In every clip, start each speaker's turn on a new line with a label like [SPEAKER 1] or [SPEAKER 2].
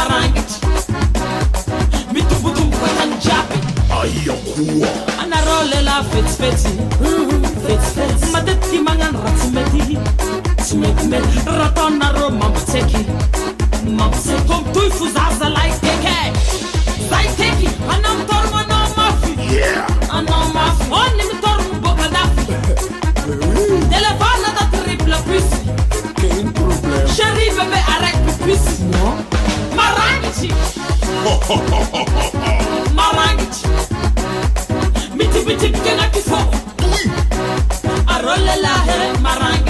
[SPEAKER 1] marangitra mitombotombo jiaby. Aiakoa anareo lelah fetsifetsy fetsifetsy mhm, matetiky magnano raha tsy mety. Tsy metimety raha taonareo mampitseky mampitseky ko mitoy fo
[SPEAKER 2] za zalahy
[SPEAKER 1] Alright. Miti biti kena kifo. Arolela he maranga.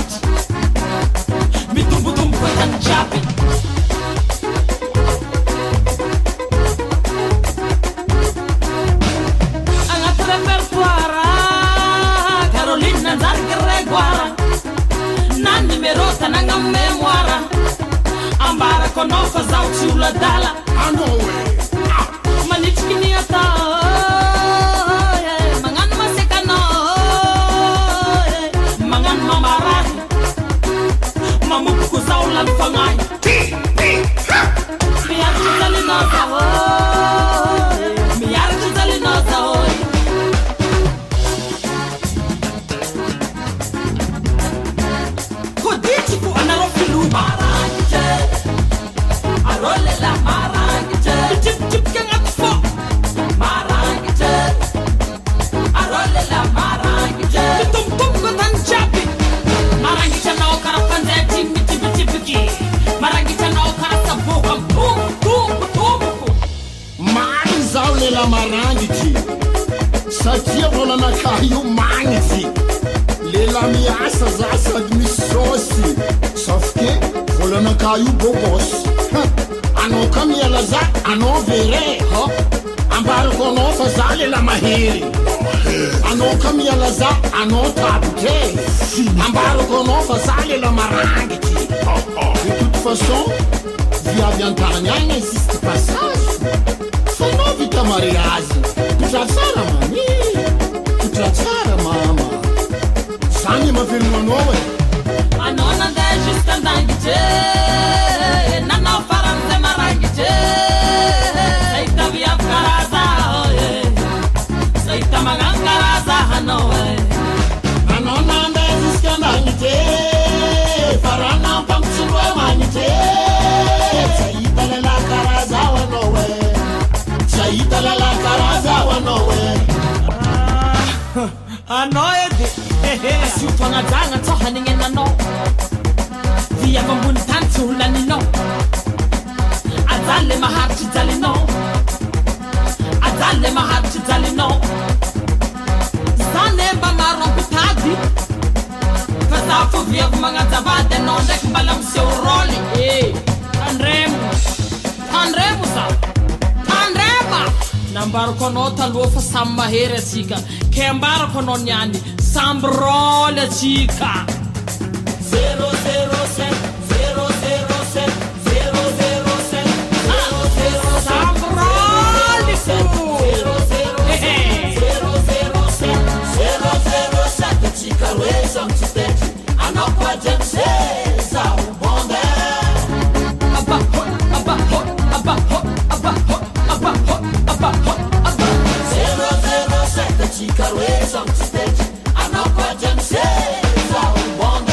[SPEAKER 1] lalala karaza hoanaoe anao edy asiotoagnajagna tso hanignenanao vy avy ambony tany tsy holaninao ajaly le maharitry jalinao ajaly le maharitry jalinao zane mba maro ampitady fa za fovy avy magnajavady anao ndraiky mbala miseho rôly e tandremo tandremo za tandrema nambarako anao taloha fa samy mahery atsika. Ke ambarako anao niany samby roly atsika. Zero zero Sikarweza mtisteti anapaja msee
[SPEAKER 2] za ubonge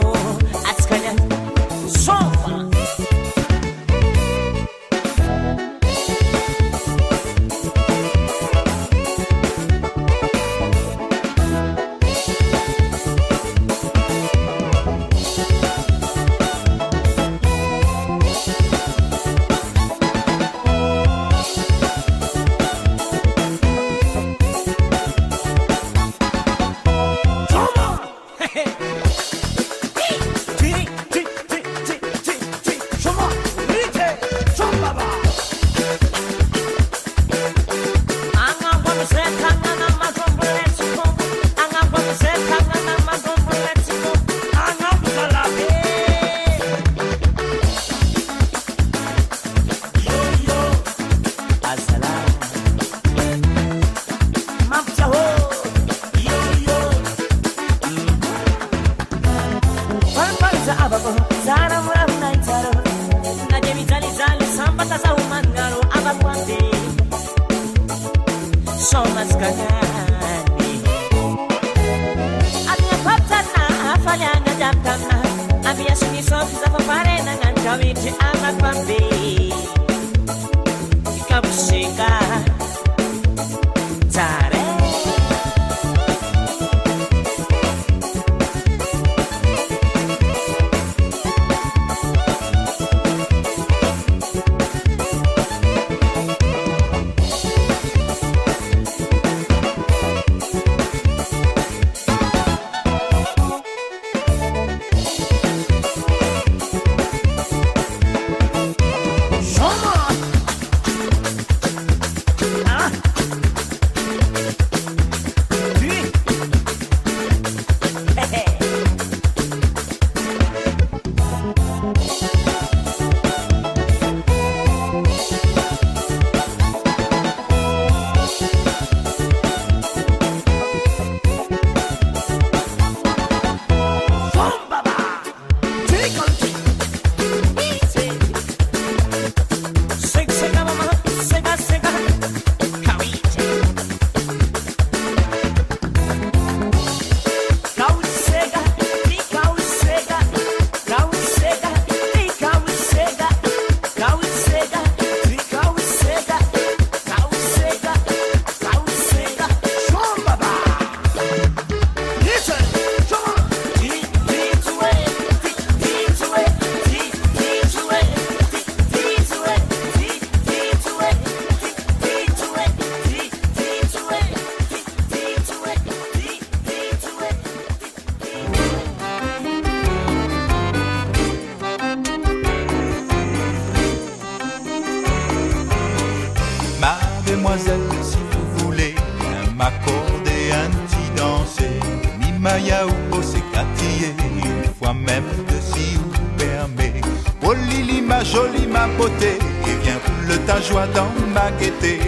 [SPEAKER 2] maya ou posekatiye Une fois même de
[SPEAKER 1] si ou permet Oh Lili ma jolie ma beauté Et viens pour ta joie dans ma gaieté.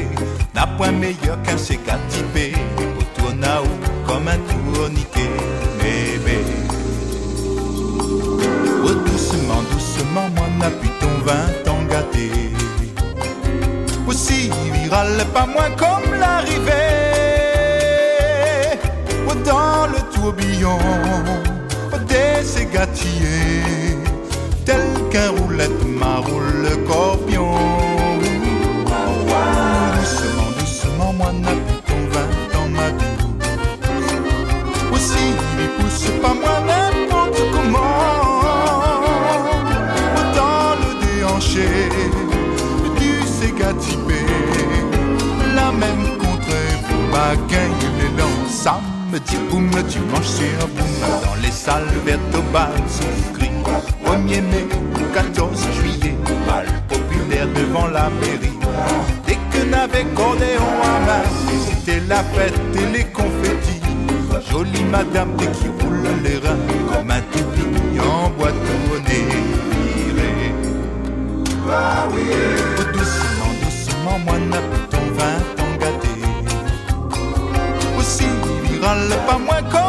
[SPEAKER 1] N'a point meilleur qu'un sécatipé Autourna ou comme un tourniquet Bébé. Oh doucement, doucement, mon appuie ton vin t'en gâté. Aussi, virale pas moins comme l'arrivée dans le tourbillon des égatillés, tel qu'un roulette maroule le corpion. Petit boum, tu manges sur
[SPEAKER 3] Boum. dans les salles vertes au bal sous gris. 1er mai,
[SPEAKER 4] 14 juillet, bal populaire devant la mairie. Dès que avec cordéon à main, c'était la fête et les confettis. Jolie madame dès qui roule les reins, comme un toupie en bois tourné. Bah doucement, doucement, moi mal, pas moins connu.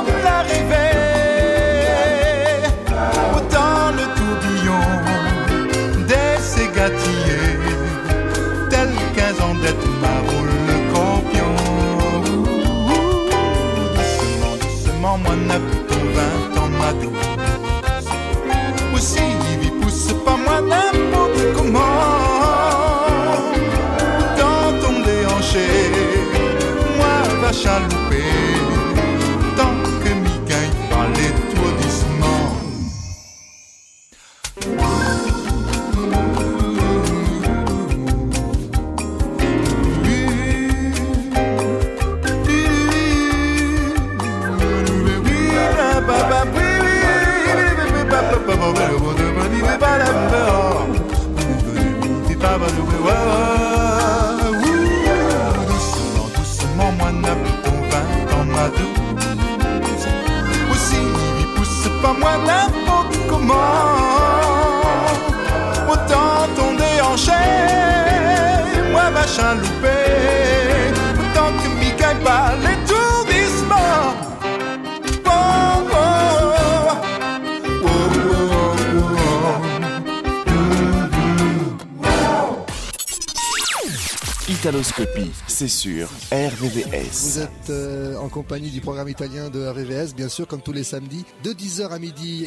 [SPEAKER 5] c'est sûr, RVVS.
[SPEAKER 6] Vous êtes euh, en compagnie du programme italien de RVVS, bien sûr, comme tous les samedis, de 10h à midi.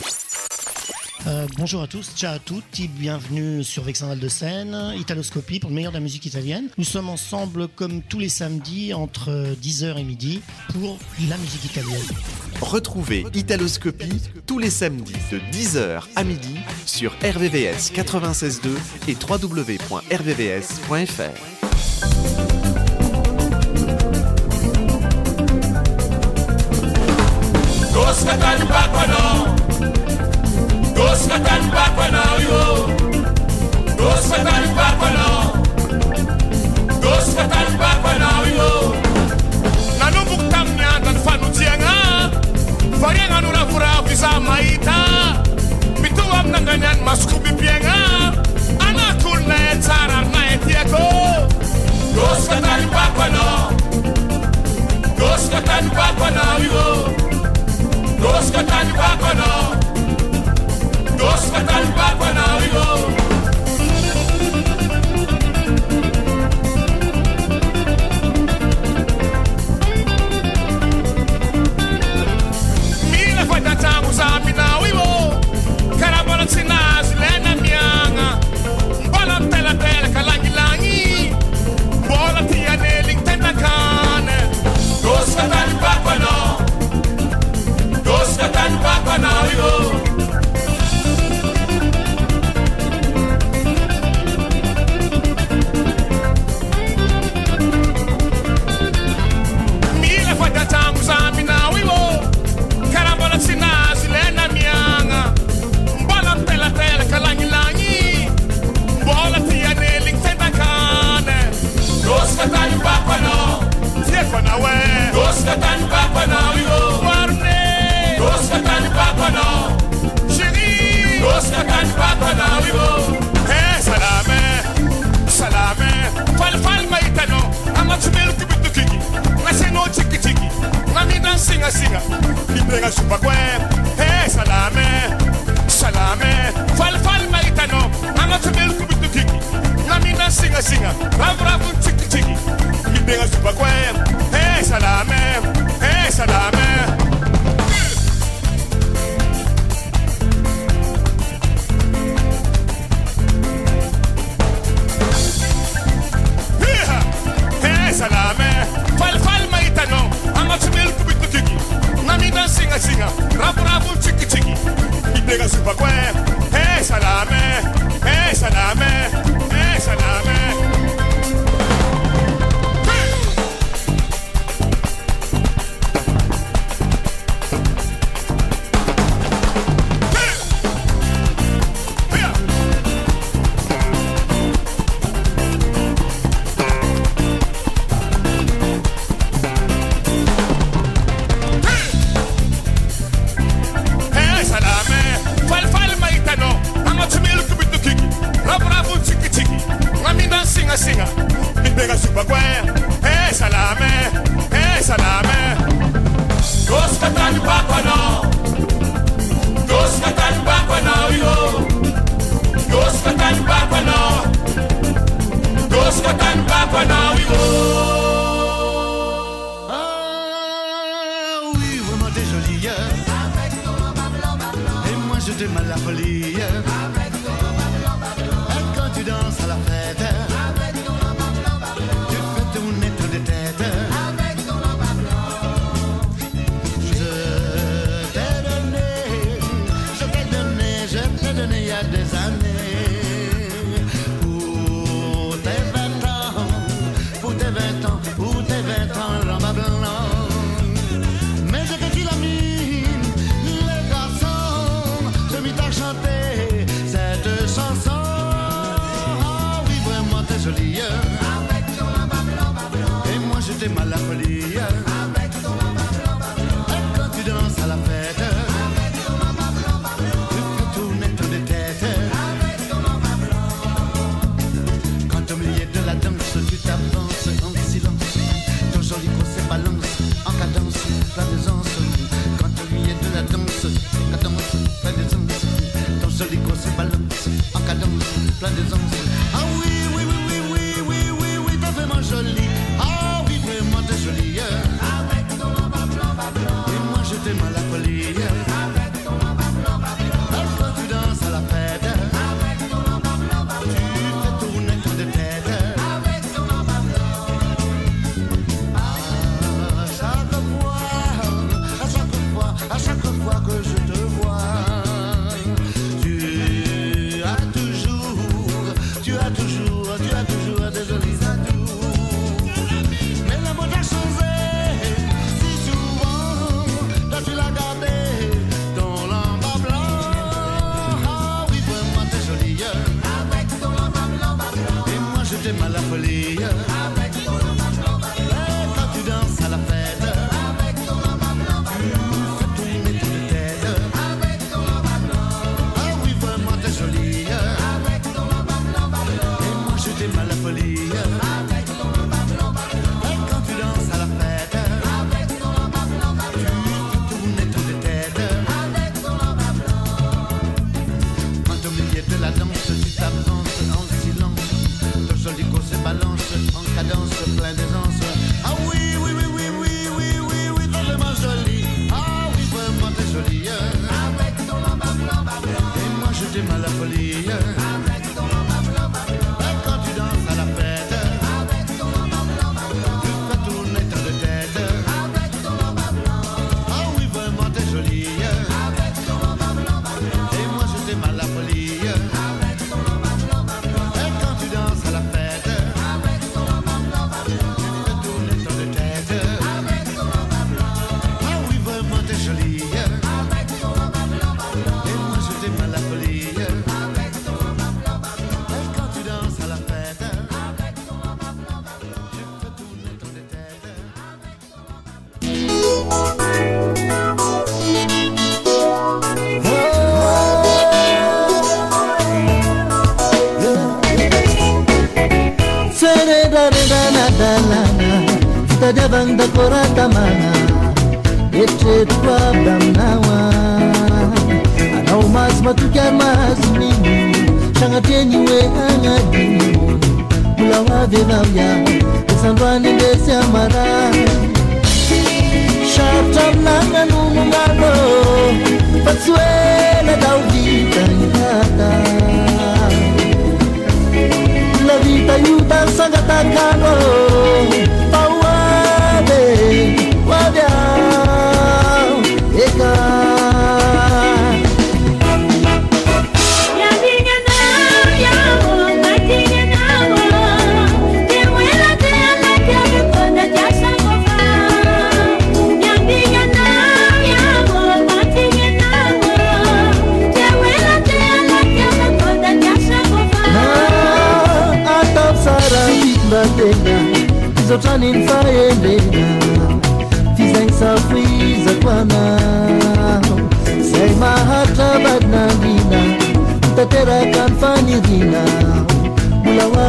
[SPEAKER 7] Euh, bonjour à tous, ciao à tutti, bienvenue sur Vexin Val de Seine, Italoscopie pour le meilleur de la musique italienne. Nous sommes ensemble comme tous les samedis entre 10h et midi pour la musique italienne.
[SPEAKER 5] Retrouvez Italoscopie tous les samedis de 10h à midi sur RVVS 96.2 et www.rvvs.fr.
[SPEAKER 8] scatter the back one now. Go scatter the back one now, yo. Go scatter the back one now. Go scatter the back one now, yo.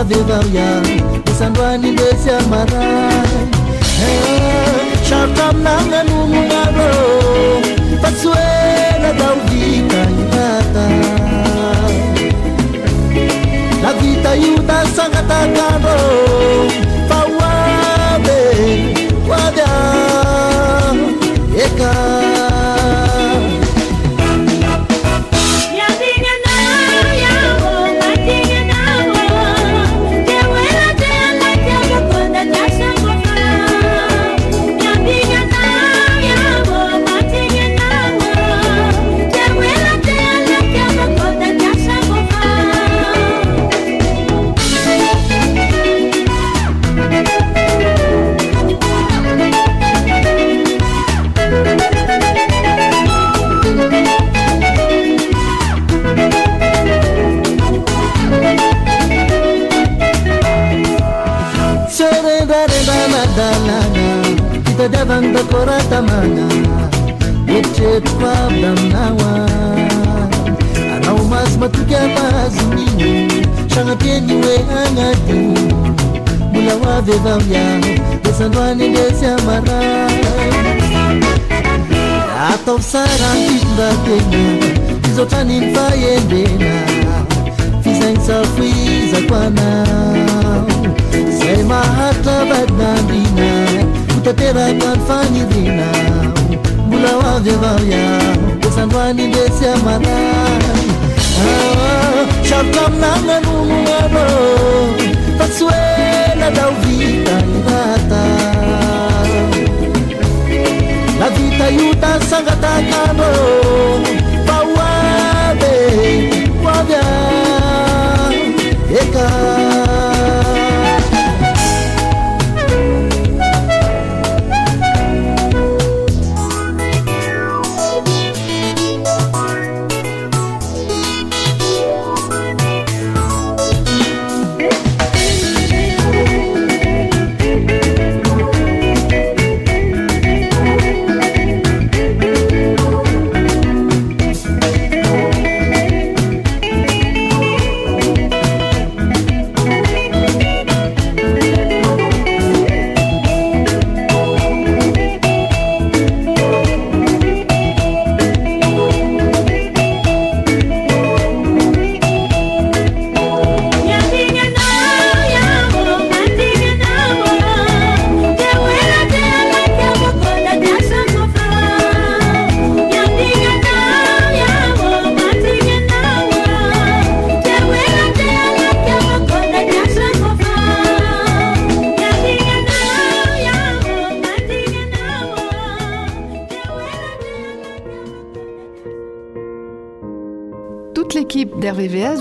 [SPEAKER 8] vivavya
[SPEAKER 9] isandwani desya marai. Eh, Shartam namna numungaro pasuela daudika ibata la vita iuda
[SPEAKER 10] sangatakaro na koratamana mitretoko anao mazy matoky amahazoniny sagnateny hoe agnaty mbola ho avy avao iaho de sandroany ndresy amara atao sara fitondratena fizotrany ny fahendena fizaigny safoizako anao zay maharitra vadinandina Kateba kanfanya vina Bula wavya vavya Kusangwani desi amana ah, ah, Shabkam
[SPEAKER 11] nangan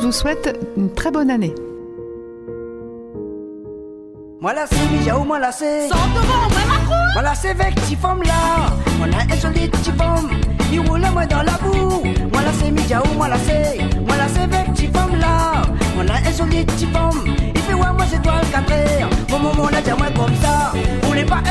[SPEAKER 11] vous souhaite une très bonne année.
[SPEAKER 12] Moi la c'est moi la c'est Sors devant, moi Macron Moi la c'est avec petit femme là. On a un solide petit femme. Il roule moi dans la boue. Moi la c'est Mijao, moi la c'est Moi la c'est avec petit femme là. On a un solide petit femme. Il fait ouais moi c'est toi le 4 heures Mon moi comme ça. Vous voulez pas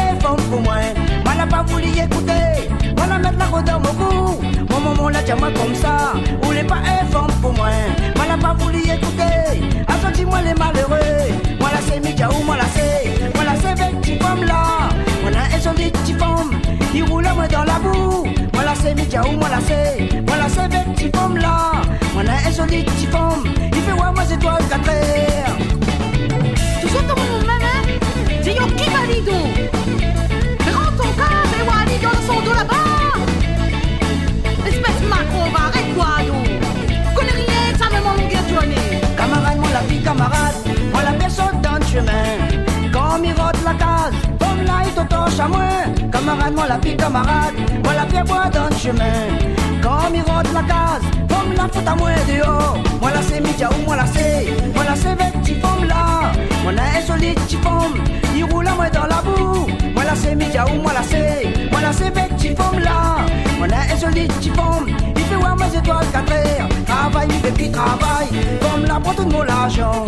[SPEAKER 12] Solide petit femme Il fait ouais moi c'est toi le 4 heures
[SPEAKER 13] Tu sautes dans mon maman C'est yo qui valide Mais rends ton cas, mais Wally dans son dos là-bas Espèce macro, va arrête quoi donc. Connais rien, ça me manque longueur journée
[SPEAKER 12] Camarade, moi la fille camarade. Moi la personne dans le chemin. Quand il rote la case Comme là il te torche à moi. Camarade, moi la fille camarade. Moi la pierre bois dans le chemin. Quand il rote la case Comme la à moi dehors Moi la c'est Midja ou moi la c'est Moi la petit femme là. Moi la solide petit femme Il roule à moi dans la boue. Moi la c'est Midja ou moi la c'est Moi la c'est avec petit femme là. Moi la solide petit femme Il fait ouais moi étoiles 4 heures. Travaille, il fait petit travail Comme là pour tout mon l'argent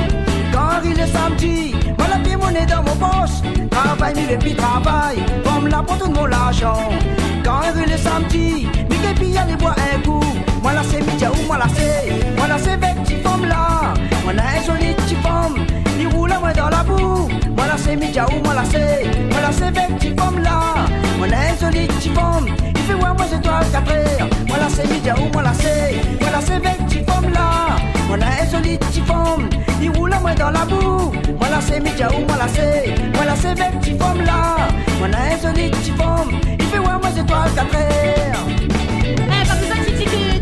[SPEAKER 12] Quand il est samedi Moi la pied monnaie dans mon poche. Travaille, il fait petit travail Comme là pour tout les bois un coup Moi la c'est Midja ou moi la c'est Moi la c'est avec petit femme là. Moi la un joli petit femme Il roule moi dans la boue. Moi la c'est Midja ou moi la c'est Moi la c'est avec petit femme là. Moi la un joli petit femme Il fait ouais moi c'est toi le 4 heures Moi la c'est Midja ou moi la c'est Moi la c'est avec petit femme là. Moi la un joli petit femme Il roule moi dans la boue. Moi la c'est Midja ou moi la c'est Moi la c'est avec petit femme là. Moi la un joli petit femme Il fait ouais moi c'est toi le 4 heures
[SPEAKER 13] Eh, besoin de titiquer,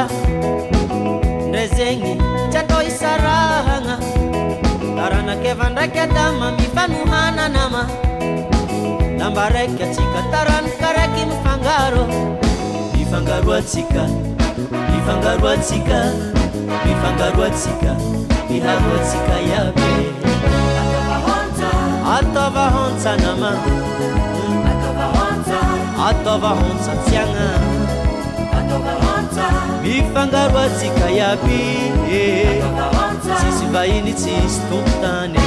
[SPEAKER 14] ora ndrezegny tsy atao isarahagna taranakeva taranakevandaiky adama mifanohananama lamba raiky atsika taranaka raiky mifangaro.
[SPEAKER 15] Mifangaroatsika mifangaroatsika mifangaroatsika miharoatsika iaby ataovahonsanama ataovahonsatsiagna mifangaro atsika iaby eh. tsisy vahiny tsisy tompotany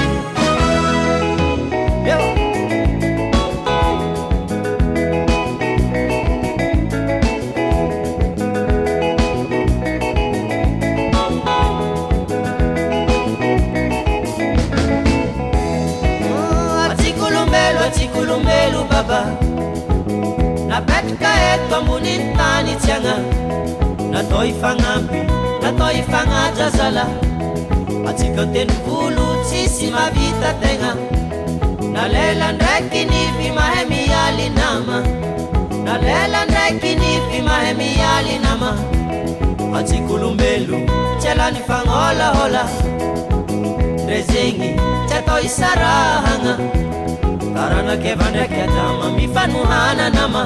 [SPEAKER 15] natao ifagnampy natao ifagnatra zala atsika teny volo tsisy mavita tegna. Na lela ndraiky nify mahay mialy nama. Na lela ndraiky nify mahay mialy nama. Atsika olombelo tsy alany fagnôlaôla re zegny tsy atao isarahagna taranakeva ndraiky adama mifanohana nama.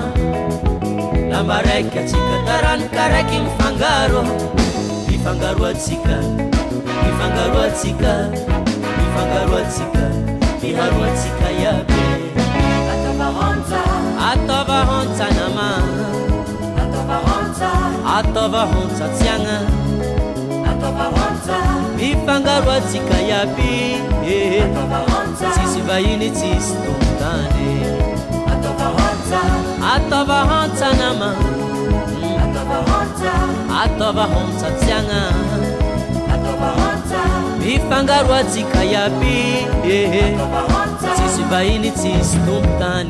[SPEAKER 15] namaraika atsika taranaka raiky mifangaro mifangaroatsika mifangaroatsika mifangaroatsika miharoatsika iaby. Ataova honsa nama. Ataova honsa tsiagna. Mifangaroatsika iaby. Tsisy vahiny tsisy tontany. ataova hontanama ataova honta tiagna mifangaro atsika iaby tsisy vahiny tsisy
[SPEAKER 16] tompo tany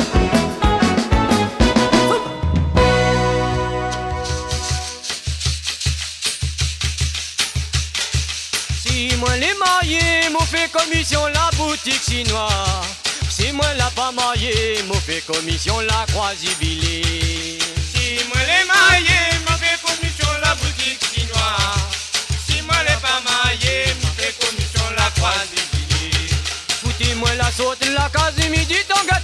[SPEAKER 16] commission la boutique chinois. Si moi la pas marié, m'ont fait commission la croisibilé.
[SPEAKER 8] Si moi les marié, m'en fait commission la boutique chinois. Si moi les pas marié, m'en fait commission la croisibilé.
[SPEAKER 16] Foutez-moi la saute la case midi, ton gars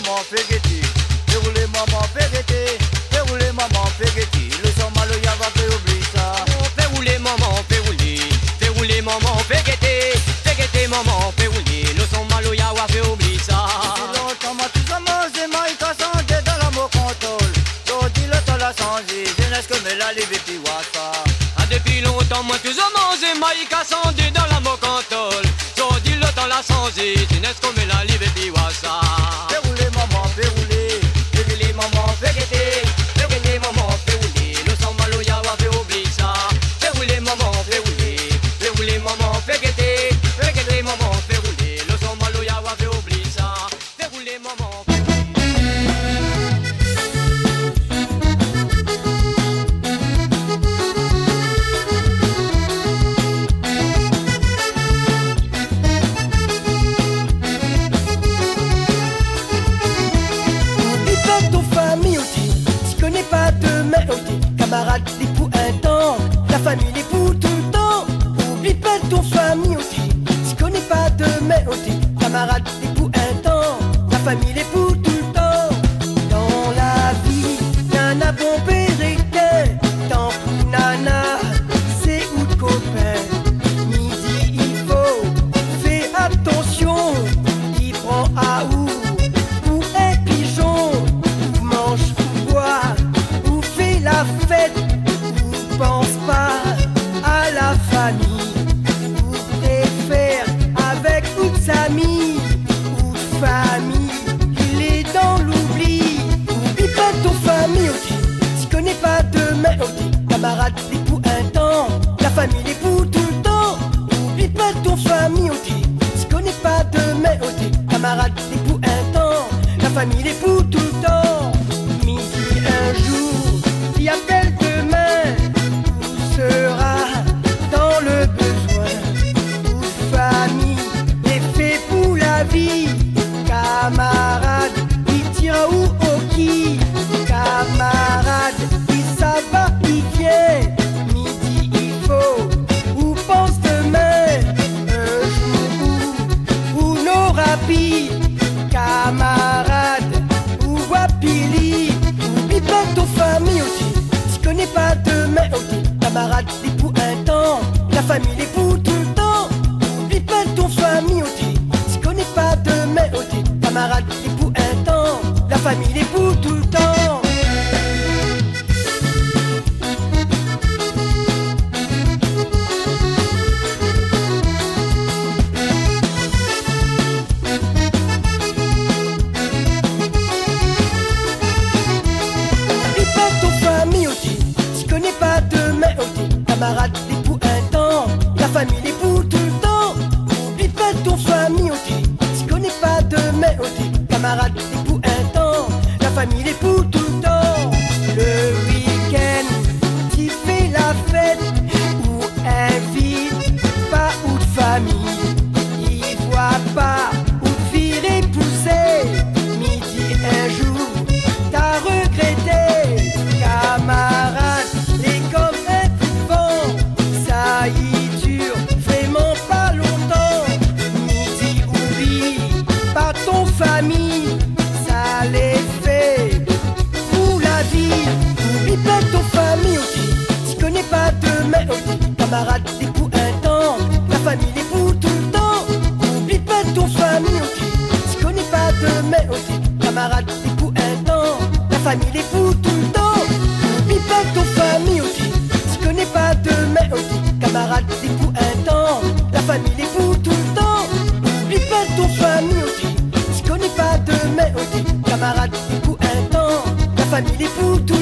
[SPEAKER 17] maman, fais guetter. Déroulez, maman, fais guetter. Déroulez, maman, fais guetter.
[SPEAKER 18] famille est pour tout le temps. Oublie pas ton famille, on t'y. Si connais pas de mais. Camarade, pour un temps. La famille est pour
[SPEAKER 17] camarades, les pour un temps, la famille, les pour tout le temps. N'oublie pas ton famille au si connais pas demain au thé. Camarades, les pour un temps, la famille, les pour tout le temps. La famille est pour tout le temps. Mi pas ton famille aussi, tu connais pas demain aussi. Camarade, c'est pour un temps, la famille est pour tout le temps. Mi pas ton famille aussi, tu connais pas demain aussi. Camarade, c'est pour un temps, la famille est pour tout le temps.